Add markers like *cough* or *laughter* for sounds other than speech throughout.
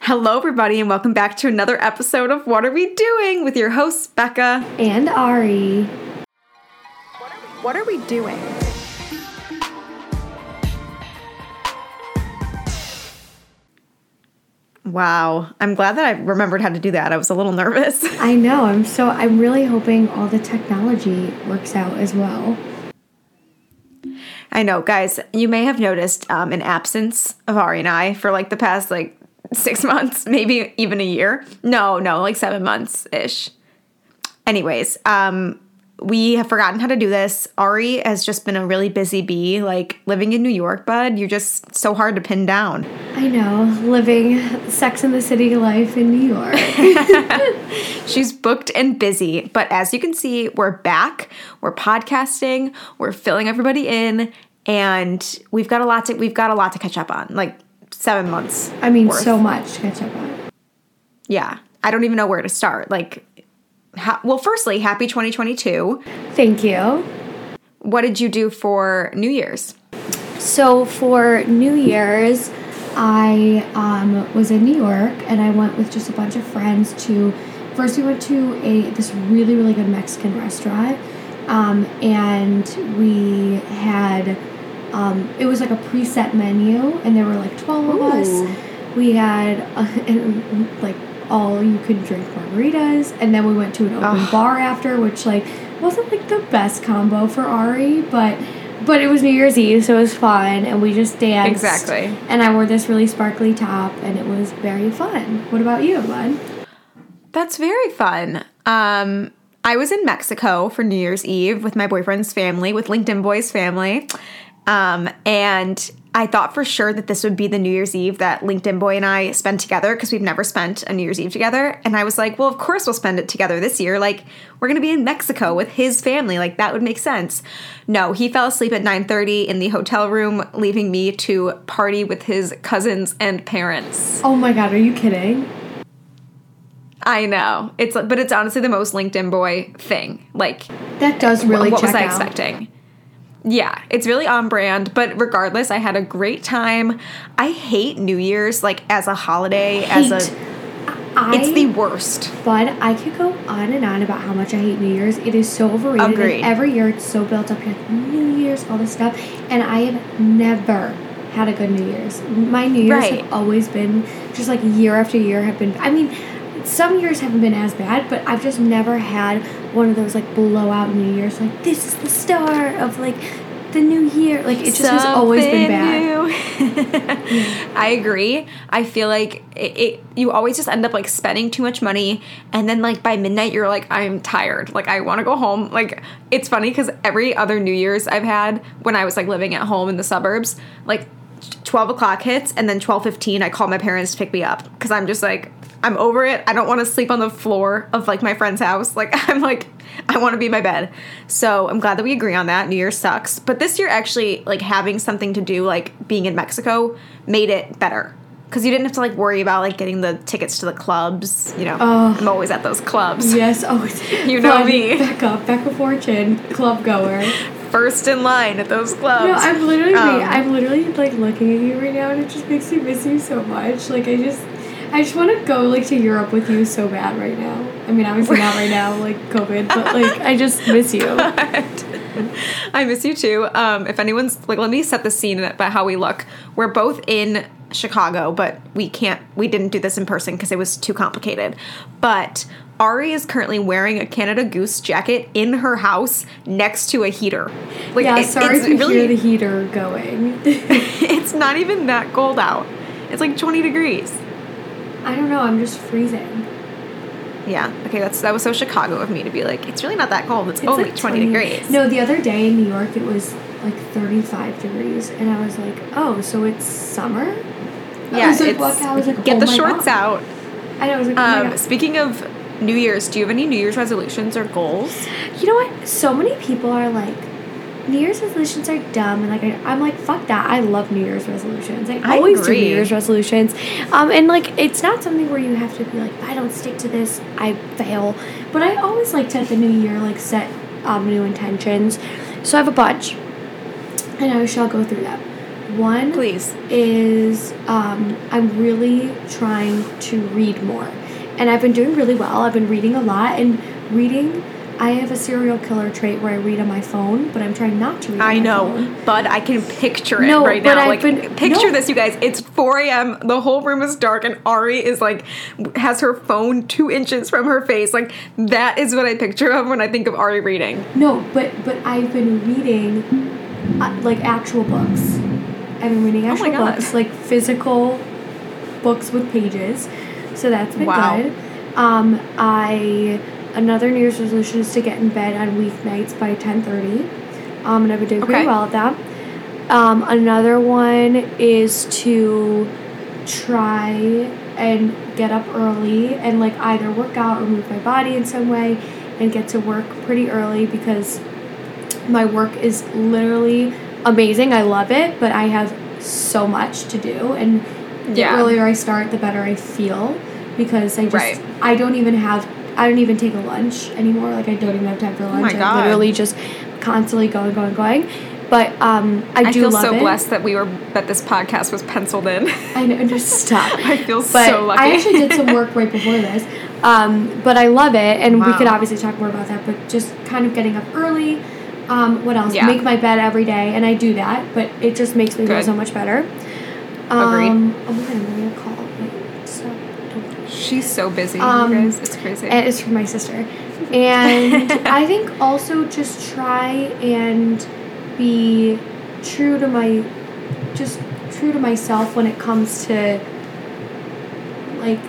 Hello, everybody, and welcome back to another episode of What Are We Doing with your hosts, Becca. And Ari. What are we doing? Wow, I'm glad that I remembered how to do that. I was a little nervous. *laughs* I know. I'm so I'm really hoping all the technology works out as well. I know, guys. You may have noticed um, an absence of Ari and I for like the past like six *laughs* months, maybe even a year. No, no, like seven months ish. Anyways, um, we have forgotten how to do this. Ari has just been a really busy bee, like living in New York, bud. You're just so hard to pin down. I know, living Sex in the City life in New York. *laughs* *laughs* She's booked and busy, but as you can see, we're back. We're podcasting. We're filling everybody in, and we've got a lot to we've got a lot to catch up on. Like seven months. I mean, worth. so much to catch up on. Yeah, I don't even know where to start. Like, ha- well, firstly, happy 2022. Thank you. What did you do for New Year's? So for New Year's, I um, was in New York and I went with just a bunch of friends to. First, we went to a this really really good Mexican restaurant, um, and we had. Um, it was like a preset menu, and there were like twelve of us. We had uh, *laughs* and, like all you could drink margaritas, and then we went to an open Ugh. bar after, which like wasn't like the best combo for Ari, but but it was New Year's Eve, so it was fun, and we just danced. Exactly. And I wore this really sparkly top, and it was very fun. What about you, bud? That's very fun. Um, I was in Mexico for New Year's Eve with my boyfriend's family, with LinkedIn Boys family. Um, and I thought for sure that this would be the New Year's Eve that LinkedIn Boy and I spend together because we've never spent a New Year's Eve together. And I was like, well, of course we'll spend it together this year. Like, we're gonna be in Mexico with his family. Like, that would make sense. No, he fell asleep at 9:30 in the hotel room, leaving me to party with his cousins and parents. Oh my god, are you kidding? I know. It's but it's honestly the most LinkedIn boy thing. Like That does really what check was I out. expecting? Yeah, it's really on brand, but regardless, I had a great time. I hate New Year's like as a holiday, as Hate. a I, it's the worst. But I could go on and on about how much I hate New Year's. It is so overrated. Agreed. And every year it's so built up. You're like, New Year's, all this stuff. And I have never had a good New Year's. My New Year's Right. have always been just like year after year have been. I mean, some years haven't been as bad, but I've just never had one of those like blowout New Year's. Like, this is the star of like the new year. Like, it just has always been bad. new. *laughs* I agree. I feel like it, it. You always just end up like spending too much money, and then like by midnight you're like, I'm tired. Like I want to go home. Like it's funny because every other New Year's I've had when I was like living at home in the suburbs, like. 12 o'clock hits and then 12.15 i call my parents to pick me up because i'm just like i'm over it. I don't want to sleep on the floor of like my friend's house. Like *laughs* i'm like i want to be in my bed. So i'm glad that we agree on that. New year sucks. But this year actually like having something to do like being in mexico made it better. Because you didn't have to like worry about like getting the tickets to the clubs you know. Oh. i'm always at those clubs. Yes, *laughs* oh, it's You know fun. me. Becca, Becca Fortune, club goer. *laughs* first in line at those clubs No, I'm literally, Um, I'm literally like looking at you right now, and it just makes me miss you so much. Like I just, I just want to go like to Europe with you so bad right now. I mean, obviously not right now, *laughs* like COVID, but like I just miss you. *laughs* I miss you too. Um, if anyone's like, let me set the scene about how we look. We're both in Chicago, but we can't. We didn't do this in person because it was too complicated. But Ari is currently wearing a Canada Goose jacket in her house next to a heater. Like, yeah, it- sorry it's to really, hear the heater going. *laughs* it's not even that cold out. It's like 20 degrees. I don't know. I'm just freezing. Yeah. Okay. That's that was so Chicago of me to be like, it's really not that cold. It's, It's only like 20 degrees. No, the other day in New York, it was like 35 degrees, and I was like, oh, so it's summer. I Yeah. was like, it's? I was like, get oh the shorts God. out. I know. I was like, oh Um, speaking of New Year's, do you have any New Year's resolutions or goals? You know what? So many people are like, New Year's resolutions are dumb, and like I, I'm like, fuck that. I love New Year's resolutions. I, I always do. New Year's resolutions, um, and like it's not something where you have to be like, if I don't stick to this, I fail. But I always like to at the new year like set um, new intentions. So I have a bunch, and I shall go through them. One Please. is um, I'm really trying to read more. And I've been doing really well. I've been reading a lot and reading. I have a serial killer trait where I read on my phone, but I'm trying not to read. I on my know, phone. but I can picture it No, right but now. I've like, been- picture no. this, you guys. It's 4 a.m. The whole room is dark, and Ari is like, has her phone two inches from her face. Like, that is what I picture of when I think of Ari reading. No, but but I've been reading uh, like actual books. I've been reading Oh actual God. books, like physical books with pages. So that's been Wow. good. Um, I another New Year's resolution is to get in bed on weeknights by ten thirty. Um, and I've been doing Okay. pretty well at that. Um, another one is to try and get up early and like either work out or move my body in some way and get to work pretty early because my work is literally amazing. I love it, but I have so much to do and the earlier I start, the better I feel because I just Right. I don't even have I don't even take a lunch anymore. Like I don't even have time for lunch. Oh I'm literally just constantly going, going, going. But um, I, do love it I do feel so it. blessed that we were that this podcast was penciled in. I know, just stop. *laughs* I feel but so lucky. I actually did some work right before this. Um, but I love it, and we could obviously talk more about that. But just kind of getting up early. Um, what else? Yeah. Make my bed every day, and I do that. But it just makes me feel so much better. Agreed. Um, oh my god, I'm getting a call. Wait, stop. Don't- She's so busy, Um, you guys. It's crazy. and it's from my sister. And *laughs* I think also just try and be true to my, just true to myself when it comes to like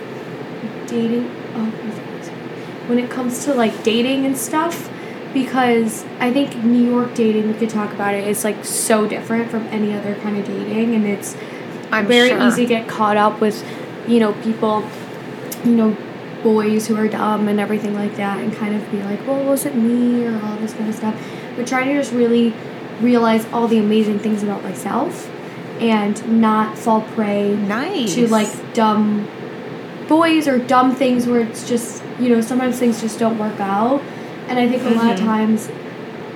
dating. Oh, when it comes to like dating and stuff, because I think New York dating, we could talk about it, is like so different from any other kind of dating, and it's I'm very sure. easy to get caught up with, you know, people, you know, boys who are dumb and everything like that, and kind of be like, well, was it me or all this kind of stuff. But trying to just really realize all the amazing things about myself and not fall prey Nice. to like dumb boys or dumb things where it's just, you know, sometimes things just don't work out. And I think a lot of Mhm. times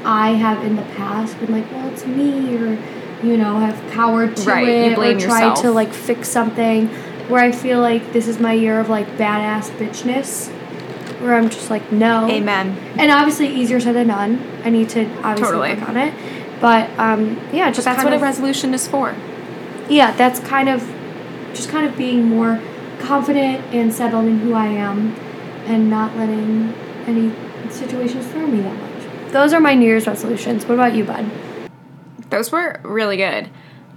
I have in the past been like, well, it's me, or, you know, have cowered to Right, it, or tried to like fix something. Where I feel like this is my year of like badass bitchness, where I'm just like, no. Amen. And obviously, easier said than done. I need to obviously Totally. work on it. But um, yeah, But just that's kind what of, a resolution is for. yeah, that's kind of just kind of being more confident and settled in who I am and not letting any situations throw me that much. Those are my New Year's resolutions. What about you, bud? Those were really good.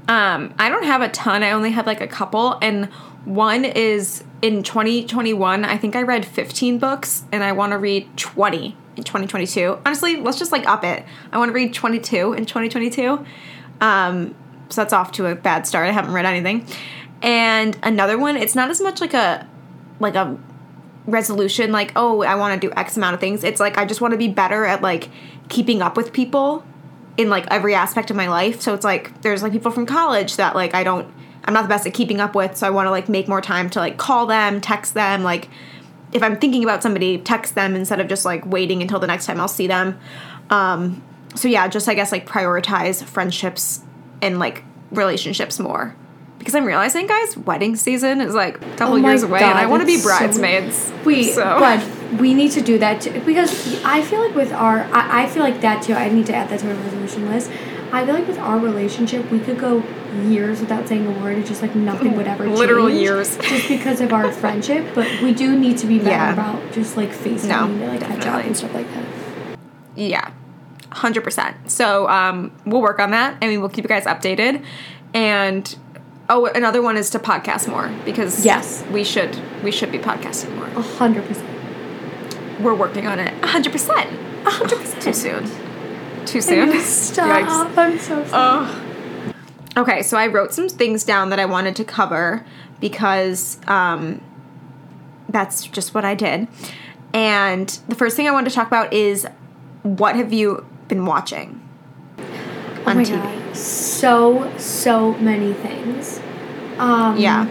Um, I don't have a ton. I only have like a couple, and one is in 2021. I think I read 15 books, and I want to read 20 in 2022. Honestly, let's just like up it. I want to read 22 in 2022. Um, so that's off to a bad start. I haven't read anything. And another one, it's not as much like a like a resolution like oh i want to do x amount of things it's like i just want to be better at like keeping up with people in like every aspect of my life so it's like there's like people from college that like i don't i'm not the best at keeping up with so i want to like make more time to like call them text them like if i'm thinking about somebody text them instead of just like waiting until the next time i'll see them um so yeah just i guess like prioritize friendships and like relationships more because i'm realizing guys wedding season is like a couple Oh years away and i want to be so- bridesmaids Wait, so bud, we need to do that too because I feel like with our, I, I feel like that too. I need to add that to my resolution list. I feel like with our relationship, we could go years without saying a word. It's just like nothing would ever *laughs* change. Literal years. just because of our friendship. But we do need to be better Yeah. about just like facing No, to like catch up and stuff like that. Yeah, hundred percent. So um, we'll work on that, and we will keep you guys updated. And oh, another one is to podcast more because Yes. we should we should be podcasting more. A hundred percent. We're working on it. hundred percent. hundred percent. Too soon. Too soon. *laughs* Stop! Yikes. I'm so sorry. Ugh. Okay, so I wrote some things down that I wanted to cover because um, that's just what I did. And the first thing I wanted to talk about is what have you been watching oh on my TV? god, so so many things. Um, Yeah.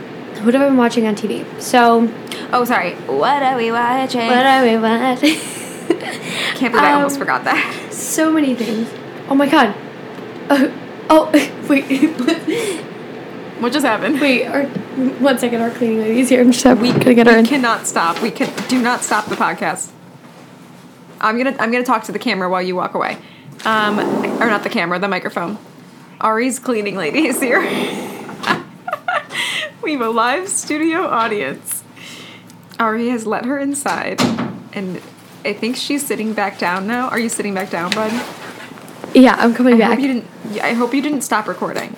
What have I been watching on TV? So, Oh, sorry. What are we watching? what are we watching? *laughs* *laughs* Can't believe I almost Um, forgot that. so many things. Oh my god. Uh, Oh, *laughs* wait. What just happened? wait, our, one second. Our cleaning lady's here. I'm just We, gonna get her we in. cannot stop. We can do not stop the podcast. I'm gonna I'm gonna talk to the camera while you walk away, um, or not the camera, the microphone. Ari's cleaning lady is here. *laughs* we have a live studio audience. Ari has let her inside, and I think she's sitting back down now. Are you sitting back down, bud? Yeah, I'm coming I back. hope you didn't. I hope you didn't stop recording.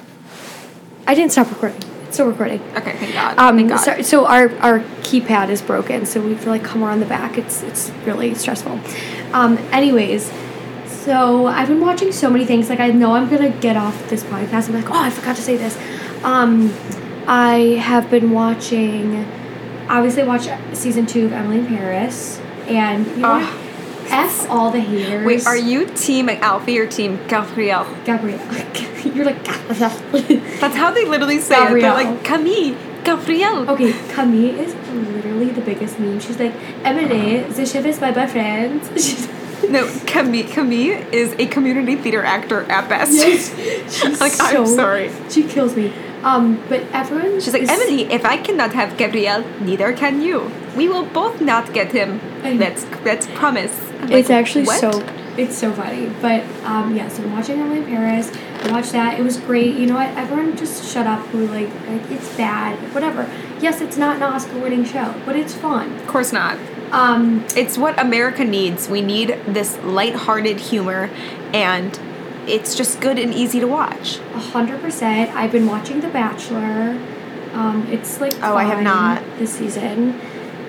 I didn't stop recording. It's still recording. Okay, thank God. Um, thank God. so, so our, our keypad is broken, so we have to like come around the back. It's it's really stressful. Um, anyways, so I've been watching so many things. Like I know I'm gonna get off this podcast and be like, oh, I forgot to say this. Um, I have been watching. Obviously, I watched season two of Emily in Paris, and you know, Ah. what? f all the haters. Wait, are you team Alfie or team Gabrielle? Gabrielle? *laughs* You're like Gabrielle. *laughs* That's how they literally say it. Gabrielle. They're like Camille, Gabrielle. Okay, Camille is literally the biggest meme. She's like, Emily, the chef is my best friend. *laughs* She's No, Camille, Camille is a community theater actor at best. she's Like, I'm sorry. She kills me. Um, but everyone She's like, is- Emily, if I cannot have Gabrielle, neither can you. We will both not get him. Let's let's promise. I'm It's like, actually "What?" so it's so funny. But um yeah, so I'm watching Emily in Paris. I watched that. It was great. You know what? Everyone just shut up who like, like it's bad. Whatever. Yes, it's not an Oscar winning show, but it's fun. Of course not. Um It's what America needs. We need this light-hearted humor, and it's just good and easy to watch. A hundred percent. I've been watching The Bachelor. Um, it's like Oh, I have not. this season.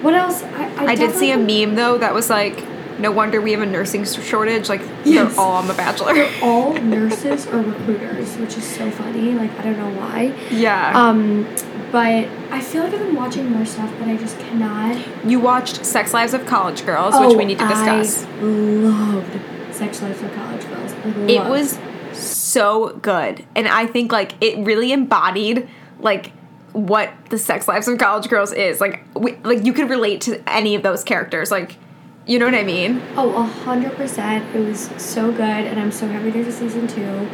What else? I, I, I did see a meme though that was like, no wonder we have a nursing shortage. Like Yes. they're all on The Bachelor. They're all *laughs* nurses or recruiters, which is so funny. Like I don't know why. yeah. Um, but I feel like I've been watching more stuff, but I just cannot. you watched Sex Lives of College Girls, which we need to discuss. Oh, I loved Sex Lives of College It was so good, and I think like it really embodied like what the Sex Lives of College Girls is. Like, we, like you could relate to any of those characters. Like, you know what I mean? Oh, a hundred percent. It was so good, and I'm so happy there's a season two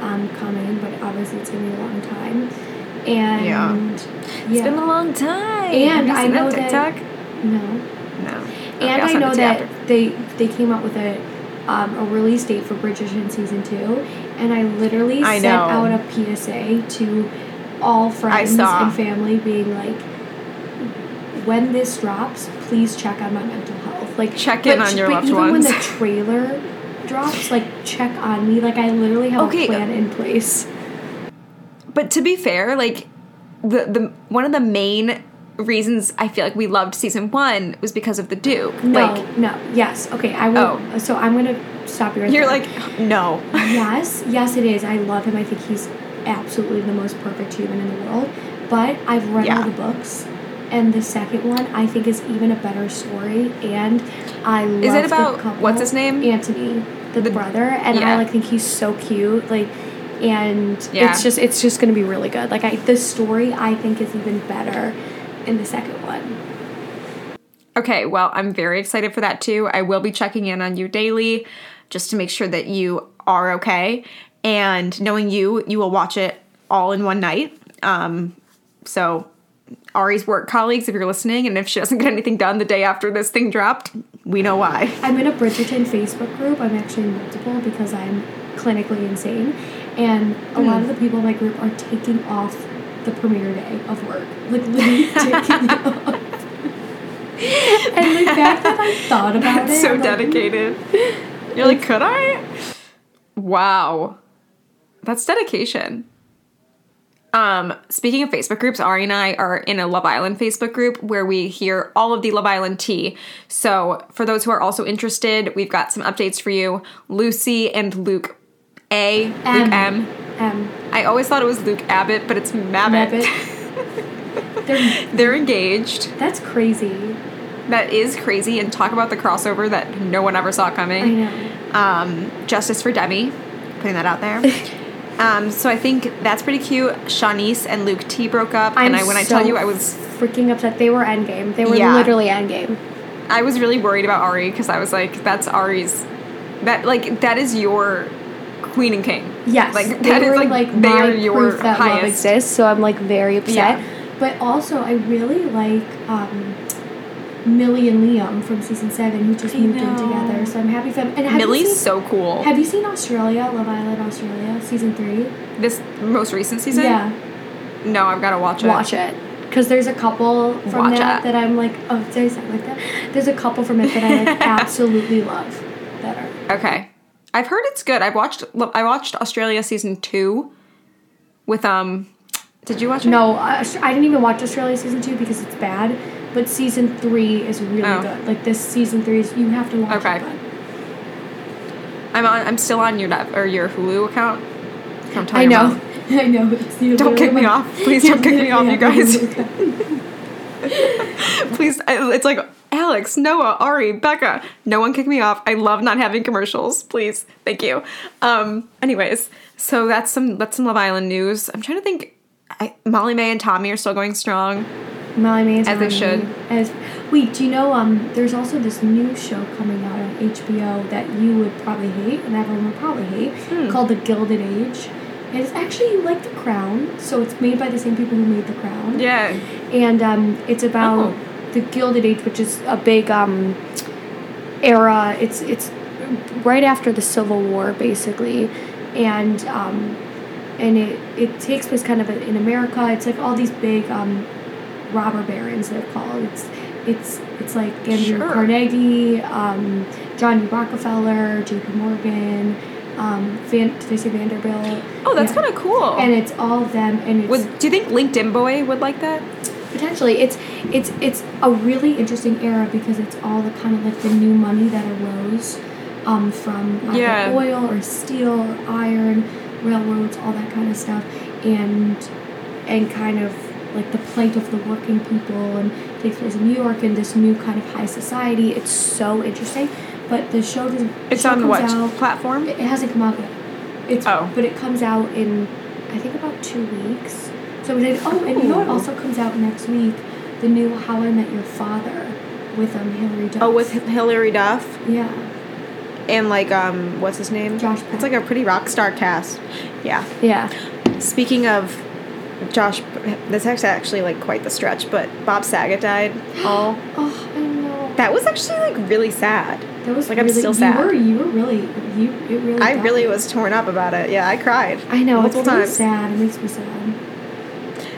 um, coming. But obviously, it's gonna be a long time. And Yeah. yeah, it's been a long time. And I know that that- TikTok. no. No. And I know it to you that they they came out with a um, a release date for Bridgerton season two, and I literally I sent know. out a PSA to all friends and family, being like, when this drops, please check on my mental health. Like Check in on your but even when the *laughs* trailer drops, like check on me. Like I literally have Okay. a plan in place. But to be fair, like the the one of the main reasons I feel like we loved season one was because of the Duke. No, Like no, yes, okay. I will. Oh. So I'm gonna stop you right you're there. like no. Yes, yes, it is. I love him. I think he's absolutely the most perfect human in the world. But I've read Yeah. all the books, and the second one I think is even a better story. And I love Is it about- couple, what's his name? Anthony, the, The- brother, and yeah. I like think he's so cute. Like, and Yeah. it's just it's just gonna be really good. Like, I the story I think is even better in the second one. Okay, well, I'm very excited for that too. I will be checking in on you daily just to make sure that you are okay. And knowing you, you will watch it all in one night. Um, so, Ari's work colleagues, if you're listening, and if she doesn't get anything done the day after this thing dropped, we know why. I'm in a Bridgerton Facebook group. I'm actually multiple because I'm clinically insane. And a lot of the people in my group are taking off the premiere day of work. Like literally *laughs* taking off. and the fact that I thought about That's it. so I'm like, dedicated. You're like, could I? Wow. That's dedication. Um, speaking of Facebook groups, Ari and I are in a Love Island Facebook group where we hear all of the Love Island tea. So, for those who are also interested, we've got some updates for you. Lucie and Luke A, Luke M. Um, always thought it was Luke Abbott, but it's Mabbott. Mabbott. *laughs* They're, They're engaged. that's crazy. That is crazy. And talk about the crossover that no one ever saw coming. I know. um, Justice for Demi, putting that out there. *laughs* um, so I think that's pretty cute. Shanice and Luke T broke up, I'm and I, when I tell you, I was freaking upset. They were endgame. They were Yeah. literally endgame. I was really worried about Ari because I was like, that's Ari's, that like that is your queen and king. Yes, Like, that is, like, like, they are your proof that love exists. So I'm like very upset. Yeah. But also, I really like um, Millie and Liam from season seven, who just I moved in together. So I'm happy for them. And Millie's seen, so cool. Have you seen Australia, Love Island Australia, season three? this most recent season? Yeah, No, I've got to watch it. watch it. Because there's a couple from Watch that it. that I'm like, oh, did I sound like that? There's a couple from it that I like *laughs* absolutely love. That are Okay. I've heard it's good. I've watched I watched Australia season 2 with um Did you watch it? No, I, I didn't even watch Australia season two because it's bad. But season three is really Oh. good. Like this season three is you have to watch Okay. it. I'm on I'm still on your Net- or your Hulu account. I know, mom. *laughs* I know. It's Don't kick me off. Please don't *laughs* kick me off, you guys. *laughs* Please it's like Alex, Noah, Ari, Becca. No one kick me off. I love not having commercials. Please. Thank you. Um anyways, so that's some that's some Love Island news. I'm trying to think I, Molly Mae and Tommy are still going strong. Molly Mae and As they should. As wait, do you know? Um, there's also this new show coming out on HBO that you would probably hate, and everyone would probably hate, Hmm. called The Gilded Age. And it's actually like The Crown, so it's made by the same people who made The Crown. Yeah. and um, it's about Oh. The Gilded Age, which is a big um, era. It's it's right after the Civil War, basically, and um, and it it takes place kind of in America. It's like all these big um, robber barons they're called. It's it's it's like Andrew Sure. Carnegie, um, John D. Rockefeller, J.P. Morgan. Um, Van, did say Vanderbilt? Oh, that's Yeah. kind of cool. And it's all of them, and it's Would do you think LinkedIn Boy would like that? Potentially, it's it's it's a really interesting era because it's all the kind of like the new money that arose um, from either Yeah. oil or steel or iron, railroads, all that kind of stuff, and and kind of like the plight of the working people and takes place in New York and this new kind of high society. It's so interesting, but the show doesn't. It's show on what out- platform? it hasn't come out yet. It's Oh. but it comes out in I think about two weeks. So we did. Oh, and you know what also comes out next week? The new How I Met Your Father with um Hilary Duff. Oh, with Hilary Duff yeah, and like um, what's his name? Josh It's like a pretty rock star cast. Yeah. yeah. Speaking of Josh, this is actually like quite the stretch, but Bob Saget died. All *gasps* Oh, I know. that was actually like really sad. That was like, I'm really, still you sad. Were, you were really you. It really. I got really was torn up about it. Yeah, I cried. I know. multiple it's really times. sad. It makes me sad.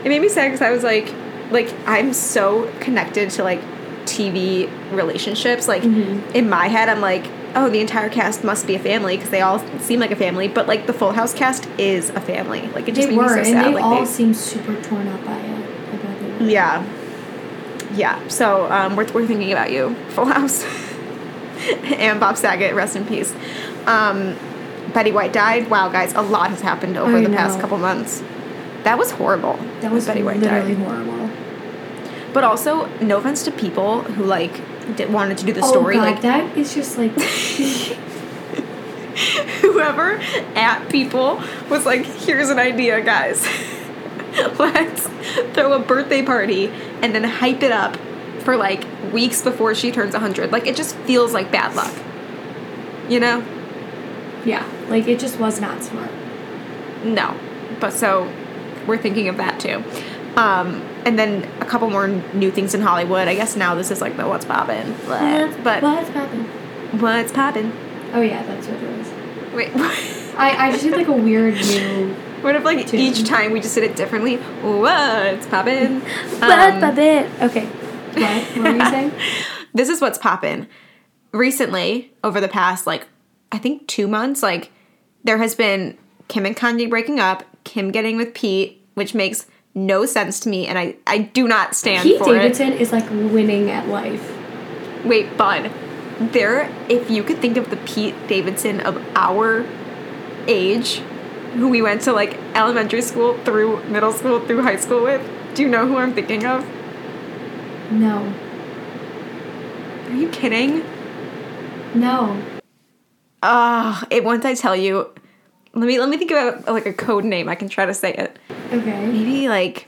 It made me sad because I was like, like I'm so connected to like TV relationships. Like Mhm. in my head, I'm like, oh, the entire cast must be a family because they all seem like a family. But like the Full House cast is a family. Like it just They made were, me so and sad. they like all they, seem super torn up by it. I bet they were. yeah, yeah. So um, we're we're thinking about you, Full House, *laughs* and Bob Saget, rest in peace. Um, Betty White died. Wow, guys, a lot has happened over I the past couple months. That was horrible. That was Betty White died. literally horrible. But also, no offense to people who like did, wanted to do the oh story. God, like that is just like *laughs* *laughs* whoever at people was like, "Here's an idea, guys. *laughs* Let's throw a birthday party and then hype it up for like weeks before she turns 100." Like it just feels like bad luck. You know? yeah, like it just was not smart. No. But so we're thinking of that too. Um, and then a couple more new things in Hollywood. I guess now this is like the what's poppin'. But what's happened? what's poppin'? Oh yeah, that's what it was. Wait. I, I just did like a weird new. *laughs* What if like Tune. each time we just did it differently? What's poppin'? But Um, it. Okay. What? What were you saying? *laughs* this is what's poppin'. Recently, over the past like I think two months, like there has been Kim and Kanye breaking up, Kim getting with Pete, which makes no sense to me, and I I do not stand Pete for Davidson is like winning at life. Wait, Bud, there. If you could think of the Pete Davidson of our age, who we went to like elementary school through middle school through high school with, do you know who I'm thinking of? No. Are you kidding? No. Ah, it once I tell you, let me let me think about like a code name. I can try to say it. Okay. Maybe like,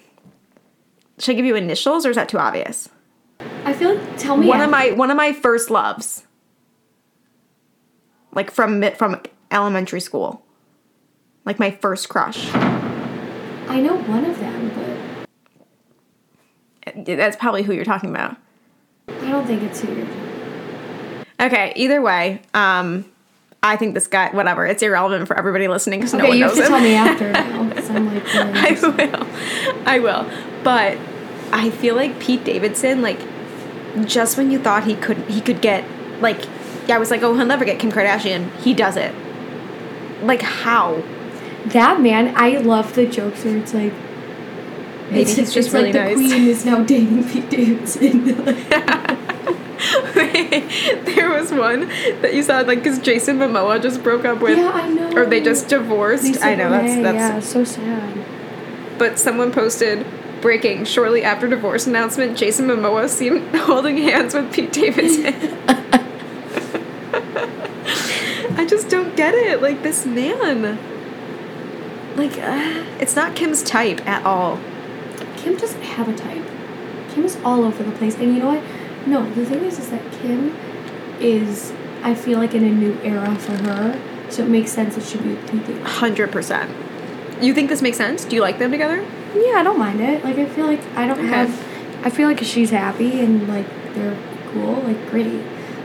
should I give you initials or is that too obvious? I feel like tell me. One of my one of my first loves, like from from elementary school. Like my first crush. I know one of them, but That's probably who you're talking about. I don't think it's who you're. Okay, either way, um, I think this guy, whatever, it's irrelevant for everybody listening because no Okay, one you knows have to him. tell me *laughs* after I'm like. *laughs* I will. I will. But I feel like Pete Davidson, like, just when you thought he could he could get like yeah, I was like, oh he'll never get Kim Kardashian. He does it. Like how? That man, I love the jokes where it's like. Maybe it's, he's just it's really like nice. the queen is now dating Pete Davidson. *laughs* *laughs* there was one that you saw like because Jason Momoa just broke up with yeah, I know. or they just divorced. Lisa I know that's that's yeah, so sad. but someone posted breaking shortly after divorce announcement Jason Momoa seen *laughs* holding hands with Pete Davidson. *laughs* I just don't get it. Like this man. Like uh, it's not Kim's type at all. Kim doesn't have a type. Kim is all over the place, and you know what? No, the thing is, is that Kim is. I feel like in a new era for her, so it makes sense it should be Hundred percent. You think this makes sense? Do you like them together? Yeah, I don't mind it. Like I feel like I don't Okay. have. I feel like she's happy and like they're cool, like great.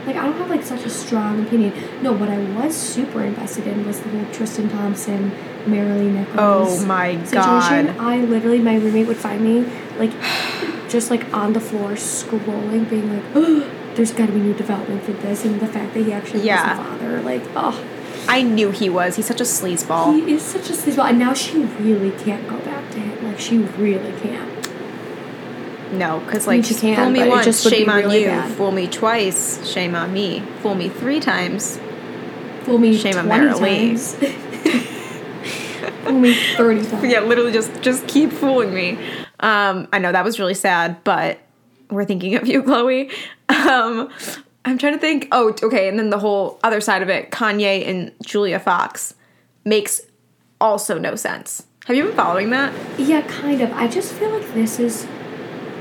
Like I don't have like such a strong opinion. No, what I was super invested in was the whole Tristan Thompson, Maralee Nichols. Oh my situation. god. I literally, my roommate would find me like, *sighs* *sighs* *sighs* just like on the floor scrolling, being like, oh, "There's got to be new development for this," and the fact that he actually Yeah. was a father, like, oh, I knew he was. He's such a sleazeball. he is such a sleazeball, and now she really can't go back to him. Like, she really can't. No, because I mean, like she can, fool me once, just shame on really you. bad. Fool me twice, shame on me. Fool me three times. Fool me Shame on 20 Maralee. times. *laughs* Fool me thirty times. Yeah, literally just just keep fooling me. Um, I know that was really sad, but we're thinking of you, *laughs* Chloe. Um, I'm trying to think. Oh, okay, and then the whole other side of it, Kanye and Julia Fox, makes also no sense. Have you been following that? Yeah, kind of. I just feel like this is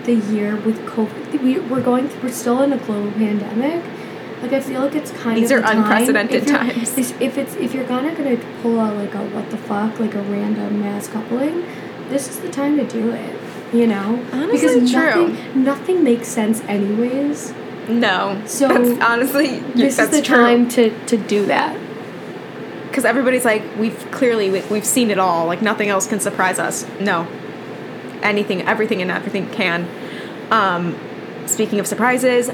the year with COVID. We, we're going. Through, We're still in a global pandemic. Like I feel like it's kind These of These are the time- unprecedented if times. If it's if you're gonna gonna pull out like a what the fuck like a random mass coupling, this is the time to do it. You know, Honestly, because true. nothing nothing makes sense anyways. No. So, that's honestly, This is the true. time to to do that. because everybody's like we've clearly we, we've seen it all like nothing else can surprise us no anything everything and everything can um speaking of surprises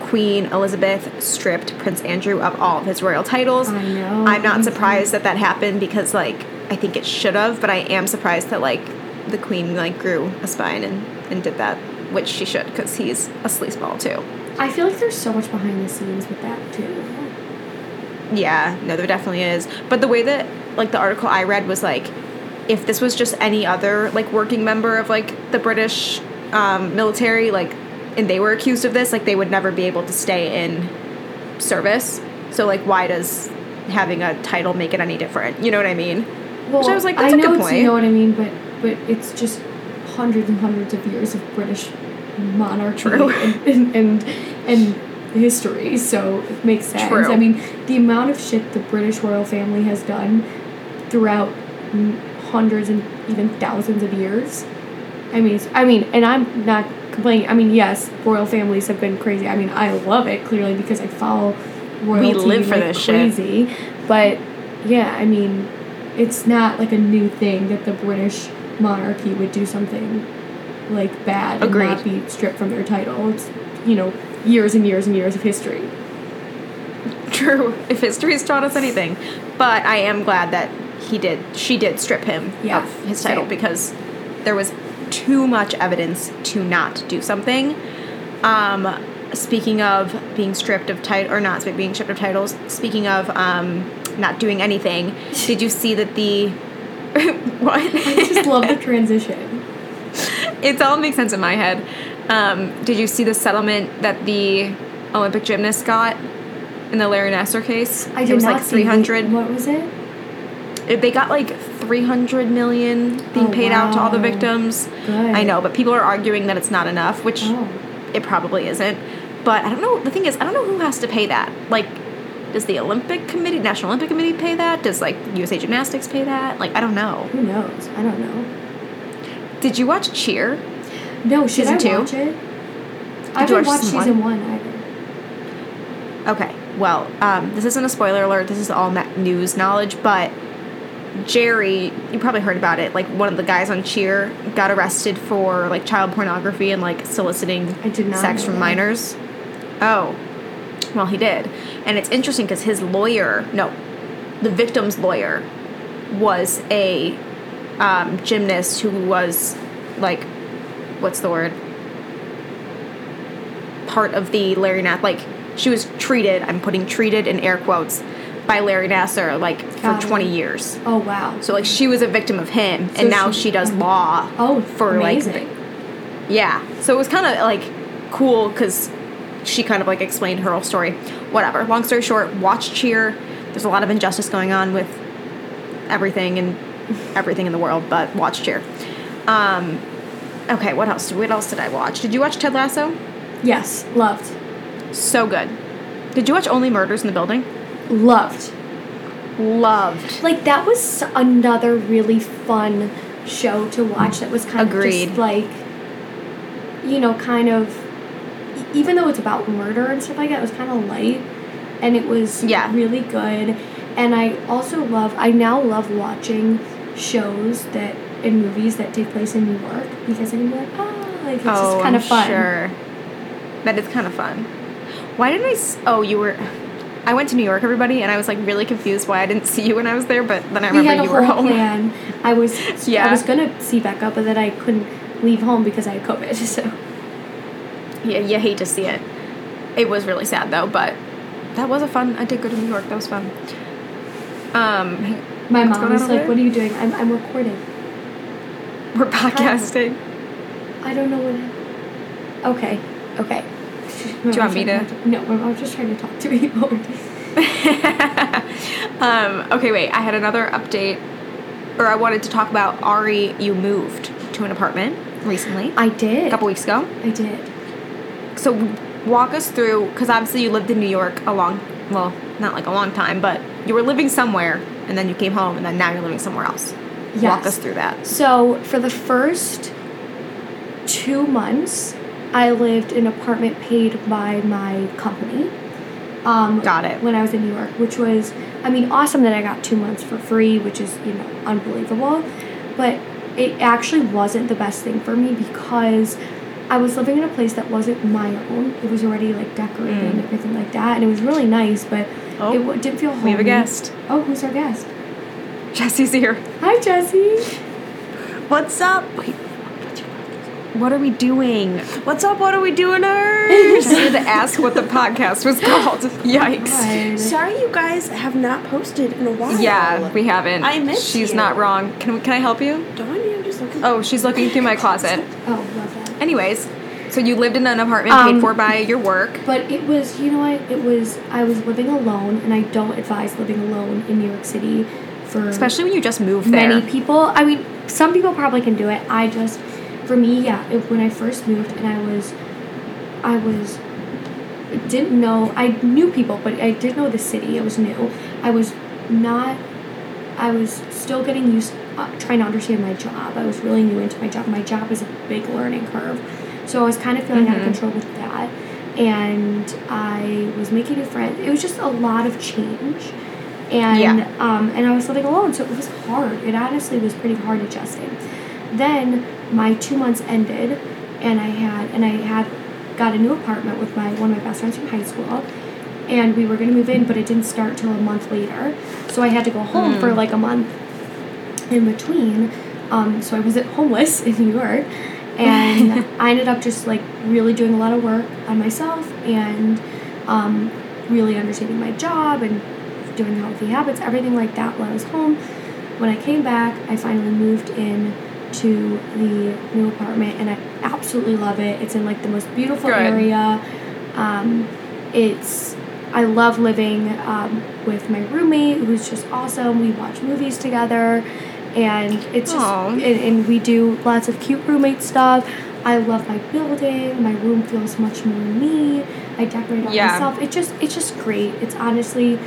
queen elizabeth stripped prince andrew of all of his royal titles I know. i'm not surprised that that happened because like i think it should have but i am surprised that like the queen like grew a spine and and did that which she should because he's a sleazeball too I feel like there's so much behind the scenes with that too. Yeah, no, there definitely is. But the way that like the article I read was like, if this was just any other like working member of like the British um, military, like, and they were accused of this, like they would never be able to stay in service. So like, why does having a title make it any different? You know what I mean? Well, Which I was like, that's a know good point. You know what I mean, but but it's just hundreds and hundreds of years of British monarchy and, and and and history, so it makes sense. True. I mean, the amount of shit the British royal family has done throughout hundreds and even thousands of years. I mean, I mean, and I'm not complaining. I mean, yes, royal families have been crazy. I mean, I love it clearly because I follow royalty live for like this shit. crazy. But yeah, I mean, it's not like a new thing that the British monarchy would do something like bad Agreed. and not be stripped from their title. It's you know years and years and years of history. True, if history has taught us anything. But I am glad that he did, she did strip him Yeah, of his title same. because there was too much evidence to not do something. Um, speaking of being stripped of title, or not being stripped of titles, speaking of um, not doing anything, did you see that the. *laughs* what? I just love the transition. It all makes sense in my head. Um, did you see the settlement that the Olympic gymnast got in the Larry Nassar case? I did it was not like three hundred. What was it? It- They got like 300 million being Oh, paid out to all the victims. Good. I know, but people are arguing that it's not enough, which Oh. it probably isn't. But I don't know. The thing is, I don't know who has to pay that. Like, does the Olympic Committee, National Olympic Committee pay that? Does like USA Gymnastics pay that? Like I don't know. Who knows? I don't know. Did you watch Cheer? No, should Season I two? watch it? I you haven't watch watched season season one either. Okay. Well, um, this isn't a spoiler alert. This is all news knowledge, but Jerry, you probably heard about it. Like one of the guys on Cheer got arrested for like child pornography and like soliciting I did not sex from minors. Oh, well, he did, and it's interesting because his lawyer, no, the victim's lawyer, was a um, gymnast who was like, what's the word? Part of the Larry Nath, like she was treated. I'm putting treated in air quotes by Larry Nassar like Got for it. 20 years. Oh wow. So like she was a victim of him, So and now she- she does law. Oh, for amazing. like, yeah. So it was kind of like cool because she kind of like explained her whole story. Whatever. Long story short, watch Cheer. There's a lot of injustice going on with everything and everything in the world, but watch Cheer. Um, okay, what else? What else did I watch? Did you watch Ted Lasso? yes, loved, So good. Did you watch Only Murders in the Building? loved. Loved. Like that was another really fun show to watch. That was kind of Agreed. just like, you know, kind of. Even though it's about murder and stuff like that, it was kind of light, and it was Yeah. really good. And I also love. I now love watching shows that in movies that take place in New York because I can be like, oh, like it's just oh, kind of fun. Sure. That is kind of fun. Why didn't I? S- oh, you were. I went to New York, everybody, and I was like really confused why I didn't see you when I was there. But then I we remember you were home. plan. I was *laughs* Yeah. I was gonna see Becca, but then I couldn't leave home because I had COVID. *laughs* So Yeah, you hate to see it. It was really sad though, but that was a fun. I did go to New York. That was fun. Um, my mom was like, over "What are you doing?" I'm I'm recording. we're podcasting. I don't know what. Okay, okay. Do you want me to- No, I was just trying to talk to you. *laughs* *laughs* um, okay, wait. I had another update, or I wanted to talk about Ari. You moved to an apartment recently, I did. a couple weeks ago. I did. So walk us through, because obviously you lived in New York a long, well, not like a long time, but you were living somewhere, and then you came home, and then now you're living somewhere else. Walk us through that. So for the first two months, I lived in an apartment paid by my company. Um, Got it. When I was in New York, which was, I mean, awesome that I got two months for free, which is you know unbelievable. But it actually wasn't the best thing for me because I was living in a place that wasn't my own. It was already like decorated and everything like that, and it was really nice, but Mm. Oh, it w- didn't feel homey. We have a guest. Oh, who's our guest? Jesse's here. Hi, Jesse. What's up? Wait, What are we doing? what's up? What are we doing? Just *laughs* had to ask what the podcast was called. *laughs* *laughs* Yikes. Hi. Sorry, you guys have not posted in a while. Yeah, we haven't. I missed. She's you. not wrong. Can can I help you? Don't you? I'm just looking. Oh, she's looking through my closet. Oh, love that. Anyways, so you lived in an apartment Um, paid for by your work. But it was, you know what? It was, I was living alone, and I don't advise living alone in New York City for Especially when you just moved there. many people. I mean, some people probably can do it. I just, for me, yeah, it, when I first moved and I was, I was, didn't know, I knew people, but I didn't know the city. I was new. I was not, I was still getting used, uh, trying to understand my job. I was really new into my job. My job is a big learning curve. So I was kind of feeling out of Mhm. control with that. And I was making new friends. It was just a lot of change. And Yeah. um, and I was living alone, so it was hard. It honestly was pretty hard adjusting. Then my two months ended, and I had and I had got a new apartment with my one of my best friends from high school, and we were gonna move in, but it didn't start till a month later. So I had to go home for like a month in between. Um, so I wasn't homeless in New York, and *laughs* I ended up just like really doing a lot of work on myself and um, really understanding my job and doing healthy habits, everything like that while I was home. When I came back, I finally moved in to the new apartment and I absolutely love it. It's in like the most beautiful Good. area. Um, it's I love living um, with my roommate who's just awesome. We watch movies together and it's just and, and we do lots of cute roommate stuff. I love my building. My room feels much more me. I decorate all Yeah. myself. It just it's just great. It's honestly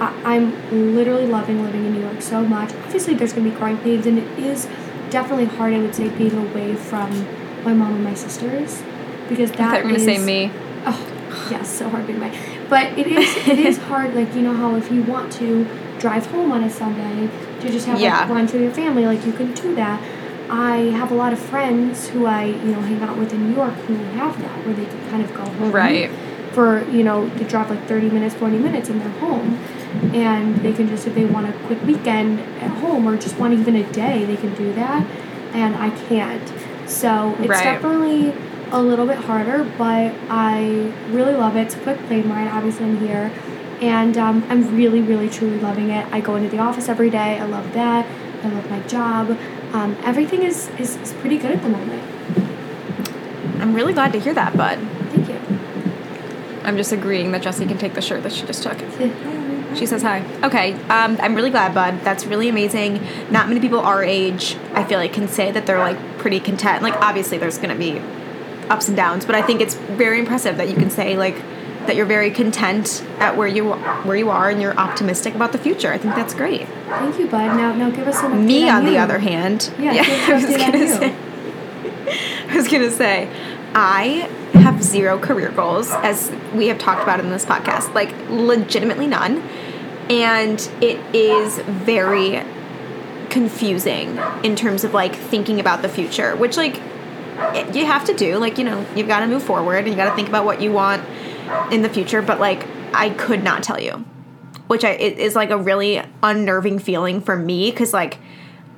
I, I'm literally loving living in New York so much. Obviously, there's gonna be growing pains, and it is definitely hard. I would say being away from my mom and my sisters because I that thought you were gonna say me. Oh, yes, so hard being away. But it is it is *laughs* hard. Like you know how if you want to drive home on a Sunday to just have Yeah. like lunch with your family, like you can do that. I have a lot of friends who I you know hang out with in New York who have that where they can kind of go home Right. for you know to drive like 30 minutes 40 minutes and they're home and they can just if they want a quick weekend at home or just want even a day they can do that and i can't so it's Right. definitely a little bit harder but i really love it it's a quick plane ride obviously i'm here and um, i'm really really truly loving it i go into the office every day i love that i love my job um, everything is, is, is pretty good at the moment I'm really glad to hear that, bud. thank you I'm just agreeing that Jessie can take the shirt that she just took. She says hi. Okay, um, I'm really glad, bud. That's really amazing. Not many people our age, I feel like, can say that they're like pretty content. Like, obviously, there's gonna be ups and downs, but I think it's very impressive that you can say like that you're very content at where you where you are and you're optimistic about the future. I think that's great. Thank you, bud. Now, now give us an Me, on the other hand, Yeah, us *laughs* I was gonna say, *laughs* I was gonna say, I have zero career goals, as we have talked about in this podcast, like legitimately none, and it is very confusing in terms of like thinking about the future, which like you have to do. Like you know, you've got to move forward and you got to think about what you want in the future. But like, I could not tell you which I, it is like a really unnerving feeling for me because like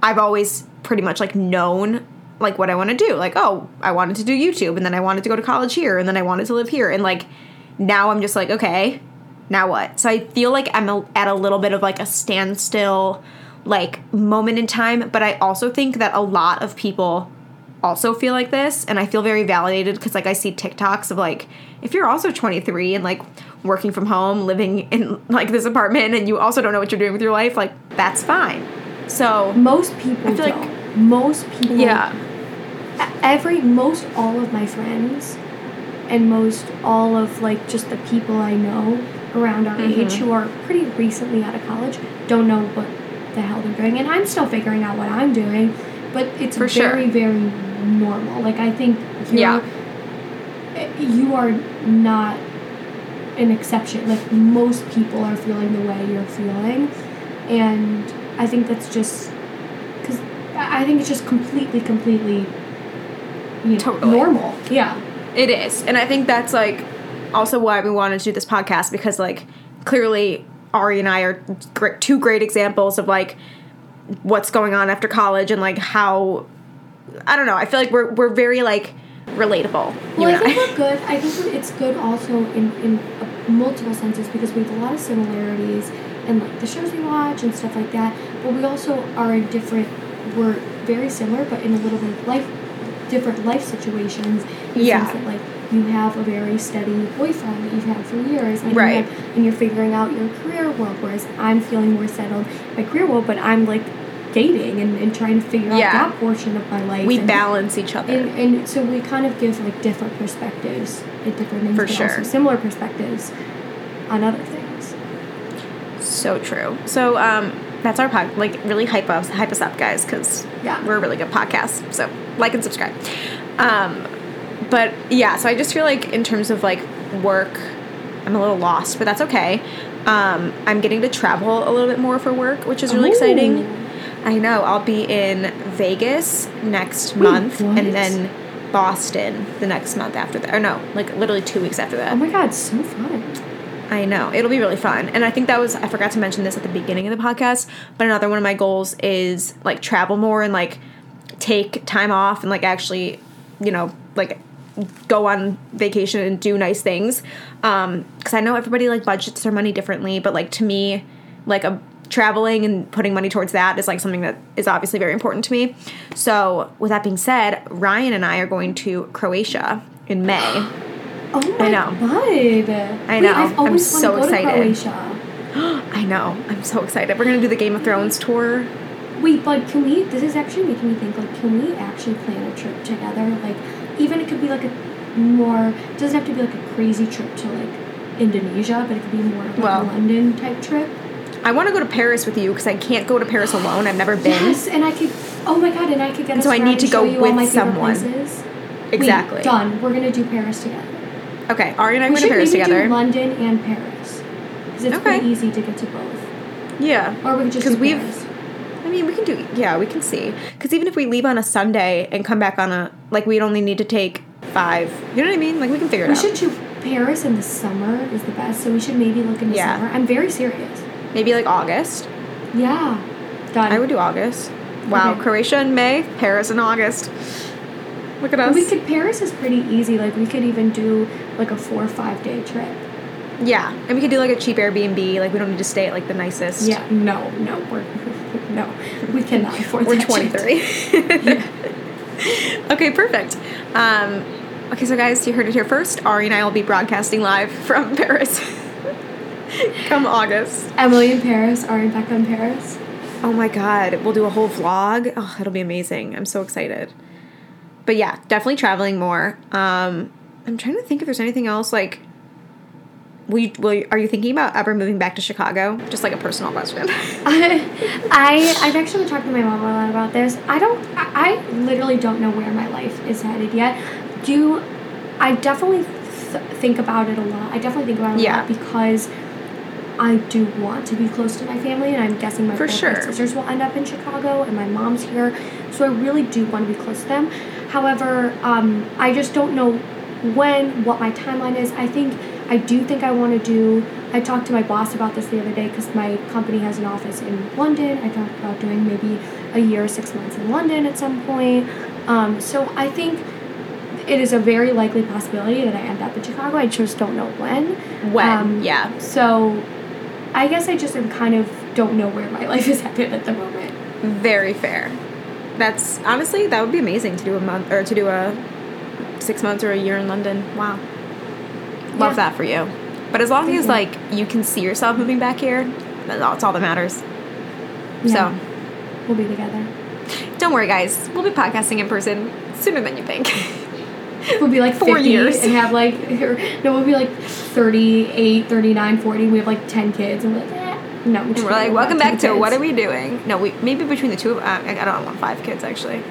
I've always pretty much like known like what I want to do. Like, oh, I wanted to do YouTube and then I wanted to go to college here and then I wanted to live here and like now I'm just like, okay, now what? So I feel like I'm a, at a little bit of like a standstill like moment in time, but I also think that a lot of people also feel like this and I feel very validated because like I see TikToks of like if you're also 23 and like working from home, living in like this apartment and you also don't know what you're doing with your life, like that's fine. So Most people I feel like- don't. most people. yeah. Every, most all of my friends, and most all of like just the people I know around our age Mm-hmm. who are pretty recently out of college don't know what the hell they're doing, and I'm still figuring out what I'm doing. But it's For sure. very, very normal. Like I think you're, Yeah. you are not an exception. Like most people are feeling the way you're feeling, and I think that's just because I think it's just completely, completely you know, Totally. normal. Yeah. It is. And I think that's like also why we wanted to do this podcast because like clearly Ari and I are two great examples of like what's going on after college and like how I don't know. I feel like we're we're very like relatable. Well, I think I. we're *laughs* good. I think it's good also in in multiple senses because we have a lot of similarities and like the shows we watch and stuff like that. But we also are in different. We're very similar, but in a little bit of life, different life situations. Yeah. that like you have a very steady boyfriend that you've had for years, and Right. You have, and you're figuring out your career world, whereas I'm feeling more settled in my career world, but I'm like dating and, and trying to figure Yeah. out that portion of my life. We and- balance each other. and, and so we kind of give like different perspectives at different things, For but sure. also similar perspectives on other things. So true. So um that's our pod like really hype us hype us up guys cuz Yeah. we're a really good podcast. So like and subscribe. Um but yeah, so I just feel like in terms of like work I'm a little lost, but that's okay. Um I'm getting to travel a little bit more for work, which is really exciting. I know. I'll be in Vegas next Wait, month what? and then Boston the next month after that. Or no, like literally 2 weeks after that. Oh my god, so fun. I know. It'll be really fun. And I think that was I forgot to mention this at the beginning of the podcast, but another one of my goals is like travel more and like take time off and like actually, you know, like go on vacation and do nice things. Um cuz I know everybody like budgets their money differently, but like to me like a traveling and putting money towards that is like something that is obviously very important to me. So, with that being said, Ryan and I are going to Croatia in May. Oh my know. bud. I Wait, know. I've I'm so excited. *gasps* I know. I'm so excited. We're gonna do the Game of Thrones tour. Wait, but can we? This is actually making me think. Like, can we actually plan a trip together? Like, even it could be like a more it doesn't have to be like a crazy trip to like Indonesia, but it could be more like Well- a London type trip. I want to go to Paris with you because I can't go to Paris alone. I've never been. Yes, and I could. Oh my god, and I could get. And so I need to go with someone. Exactly. Wait, done. We're gonna do Paris together. Okay, Ari and I going to Paris together. do London and Paris because it's Okay. pretty easy to get to both. yeah. Or we could just Because we've- Paris. I mean, we can do. Yeah, we can see. Because even if we leave on a Sunday and come back on a like, we'd only need to take five. You know what I mean? Like we can figure it We out. We should do Paris in the summer is the best, so we should maybe look in the Yeah. summer. I'm very serious. Maybe like August. Yeah, done. I would do August. Wow, Okay. Croatia in May, Paris in August. Look at us. We could Paris is pretty easy. Like we could even do like a four or five day trip. yeah, and we could do like a cheap Airbnb. Like we don't need to stay at like the nicest. Yeah, no, no, we're *laughs* no, we cannot afford. We're that shit. 23. *laughs* okay, perfect. Um, okay, so guys, you heard it here first. Ari and I will be broadcasting live from *laughs* Paris. *laughs* Come August. Emily in Paris, Ari Becca in Paris. Oh my god, we'll do a whole vlog. Oh, it'll be amazing. I'm so excited. But yeah, definitely traveling more. Um, I'm trying to think if there's anything else like. Will you, will you, are you thinking about ever moving back to Chicago? Just like a personal question. *laughs* I, I I've actually talked to my mom a lot about this. I don't. I, I literally don't know where my life is headed yet. Do I definitely th- think about it a lot. I definitely think about it a Yeah. lot because I do want to be close to my family, and I'm guessing my sure. my sisters will end up in Chicago, and my mom's here, so I really do want to be close to them. However, um, I just don't know when, what my timeline is. I think I do think I want to do. I talked to my boss about this the other day because my company has an office in London. I talked about doing maybe a year, or six months in London at some point. Um, so I think it is a very likely possibility that I end up in Chicago. I just don't know when. When, Um, yeah. So I guess I just am kind of don't know where my *laughs* life is headed at the moment. Very fair. That's honestly that would be amazing to do a month or to do a six months or a year in London. Wow. Love Yeah. that for you. But as long Thank as you. like you can see yourself moving back here, that's all, that matters. Yeah. We'll be together. Don't worry, guys. We'll be podcasting in person sooner than you think. *laughs* We'll be like Four 50 years. and have like, no, we'll be like 38, 39, 40. We have like 10 kids and we're like, eh. No, And we're like, welcome back to what are we doing? No, we maybe between the two of uh, I don't want five kids actually.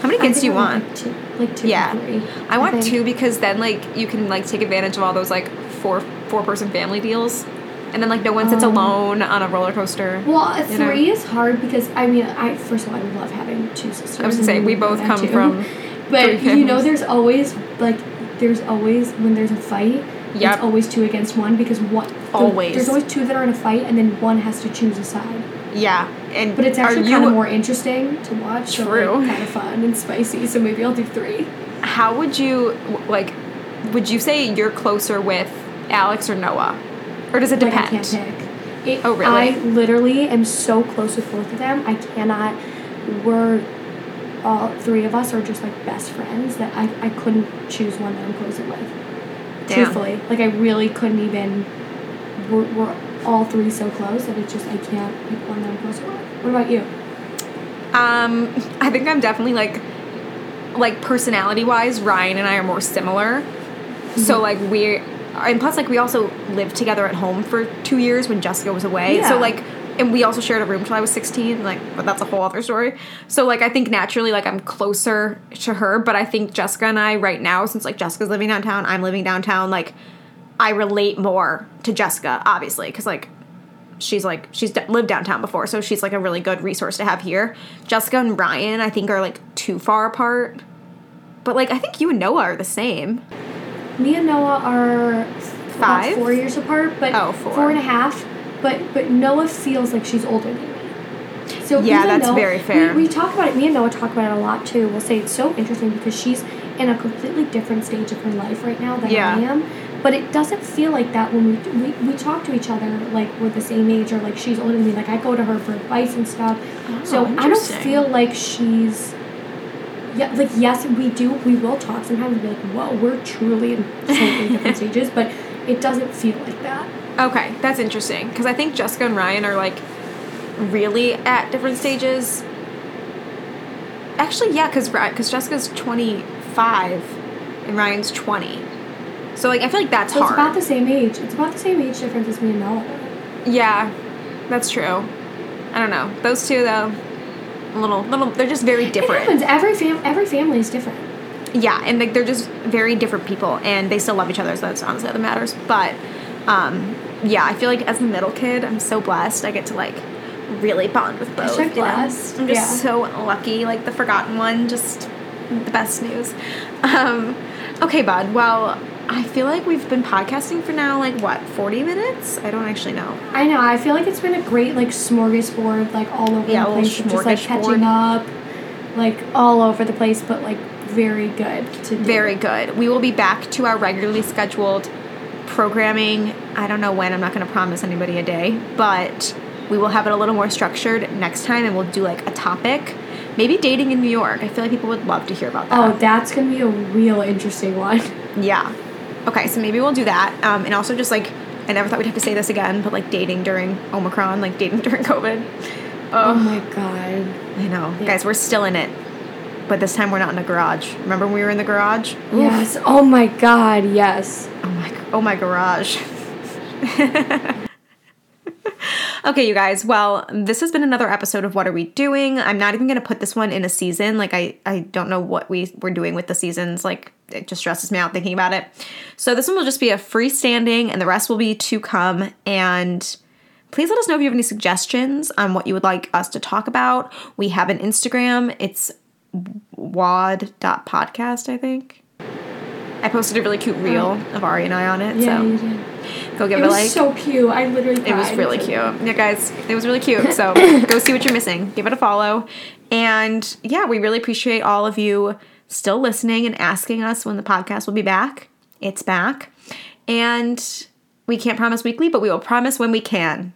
How many kids do you want? Like two, like two Yeah. or three. I want think. two because then like you can like take advantage of all those like four four person family deals, and then like no one sits Um, alone on a roller coaster. Well, a you know? three is hard because I mean, I first of all, I love having two sisters. I was gonna say we both come too. from *laughs* But three you know, there's always like, there's always when there's a fight. Yep. It's always two against one because one. the- Always. There's always two that are in a fight, and then one has to choose a side. yeah, and But it's actually kind of more interesting to watch. So True. like, kind of fun and spicy. So maybe I'll do three. how would you like? Would you say you're closer with Alex or Noah, or does it Like I depend? can't pick. It, Oh, really? I literally am so close with both of them. I cannot. We're all three of us are just like best friends that I, I couldn't choose one that I'm closer with. Damn. Truthfully, like I really couldn't even. We're, we're all three so close that it's just I can't pick one that I'm closer with. What about you? Um, I think I'm definitely like, like personality wise, Ryan and I are more similar. So Mm-hmm. like we, and plus like we also lived together at home for two years when Jessica was away. Yeah. So like, and we also shared a room till I was 16. Like, but that's a whole other story. So like, I think naturally like I'm closer to her, but I think Jessica and I right now, since like Jessica's living downtown, I'm living downtown. Like, I relate more to Jessica, obviously, because like she's like she's d- lived downtown before, so she's like a really good resource to have here. Jessica and Ryan, I think, are like too far apart. But like I think you and Noah are the same. Me and Noah are Five? four years apart, but Oh, four. four and a half. But but Noah feels like she's older than me. So Yeah, that's very fair. We, we talk about it. Me and Noah talk about it a lot too. We'll say it's so interesting because she's in a completely different stage of her life right now than Yeah. I am. But it doesn't feel like that when we, we we talk to each other like we're the same age or like she's older than me. Like I go to her for advice and stuff. Oh, so I don't Oh, feel like she's yeah, like yes, we do. We will talk sometimes and be like, "Whoa, we're truly in totally different *laughs* stages," but it doesn't feel like that. Okay, that's interesting because I think Jessica and Ryan are like really at different stages. Actually, yeah, because because Jessica's twenty five and Ryan's 20. So like I feel like that's So it's about the same age. It's about the same age difference as me and Noah. yeah, that's true. I don't know. Those two though, a little, little. They're just very different. It happens. Every fam every family is different. Yeah, and like they're just very different people, and they still love each other. So that's honestly all that matters. But um, yeah, I feel like as the middle kid, I'm so blessed. I get to like really bond with both. You know? blessed, I'm just yeah. so lucky. Like the forgotten one, just the best news. *laughs* Um, okay, bud. Well, I feel like we've been podcasting for now like what 40 minutes. I don't actually know. I know. I feel like it's been a great like smorgasbord, like all over Yeah, the place, just like catching up, like all over the place, but like very good to do. Very good. We will be back to our regularly scheduled programming. I don't know when. I'm not going to promise anybody a day, but we will have it a little more structured next time and we'll do like a topic. Maybe dating in New York. I feel like people would love to hear about that. Oh, that's gonna be a real interesting one. yeah. Okay, so maybe we'll do that. Um, and also just like, I never thought we'd have to say this again, but like dating during Omicron, like dating *laughs* during COVID. Oh Oh, my god. I know. Yeah. Guys, we're still in it. But this time we're not in a garage. Remember when we were in the garage? Oof. Yes. Oh my god. Yes. Oh my oh my garage. *laughs* okay, you guys. Well, this has been another episode of What Are We Doing? I'm not even gonna put this one in a season. Like I I don't know what we we're doing with the seasons. Like it just stresses me out thinking about it. So this one will just be a freestanding and the rest will be to come and Please let us know if you have any suggestions on what you would like us to talk about. We have an Instagram. It's wad.podcast, I think. I posted a really cute oh. reel of Ari and I on it. Yeah, so go give It it, a was like. so cute. I literally. it was really cute. *laughs* Yeah, guys, it was really cute. So *laughs* go see what you're missing. Give it a follow. And yeah, we really appreciate all of you still listening and asking us when the podcast will be back. It's back. And we can't promise weekly, but we will promise when we can.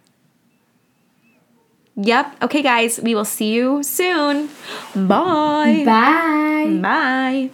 Yep. Okay, guys, we will see you soon. Bye. Bye. Bye.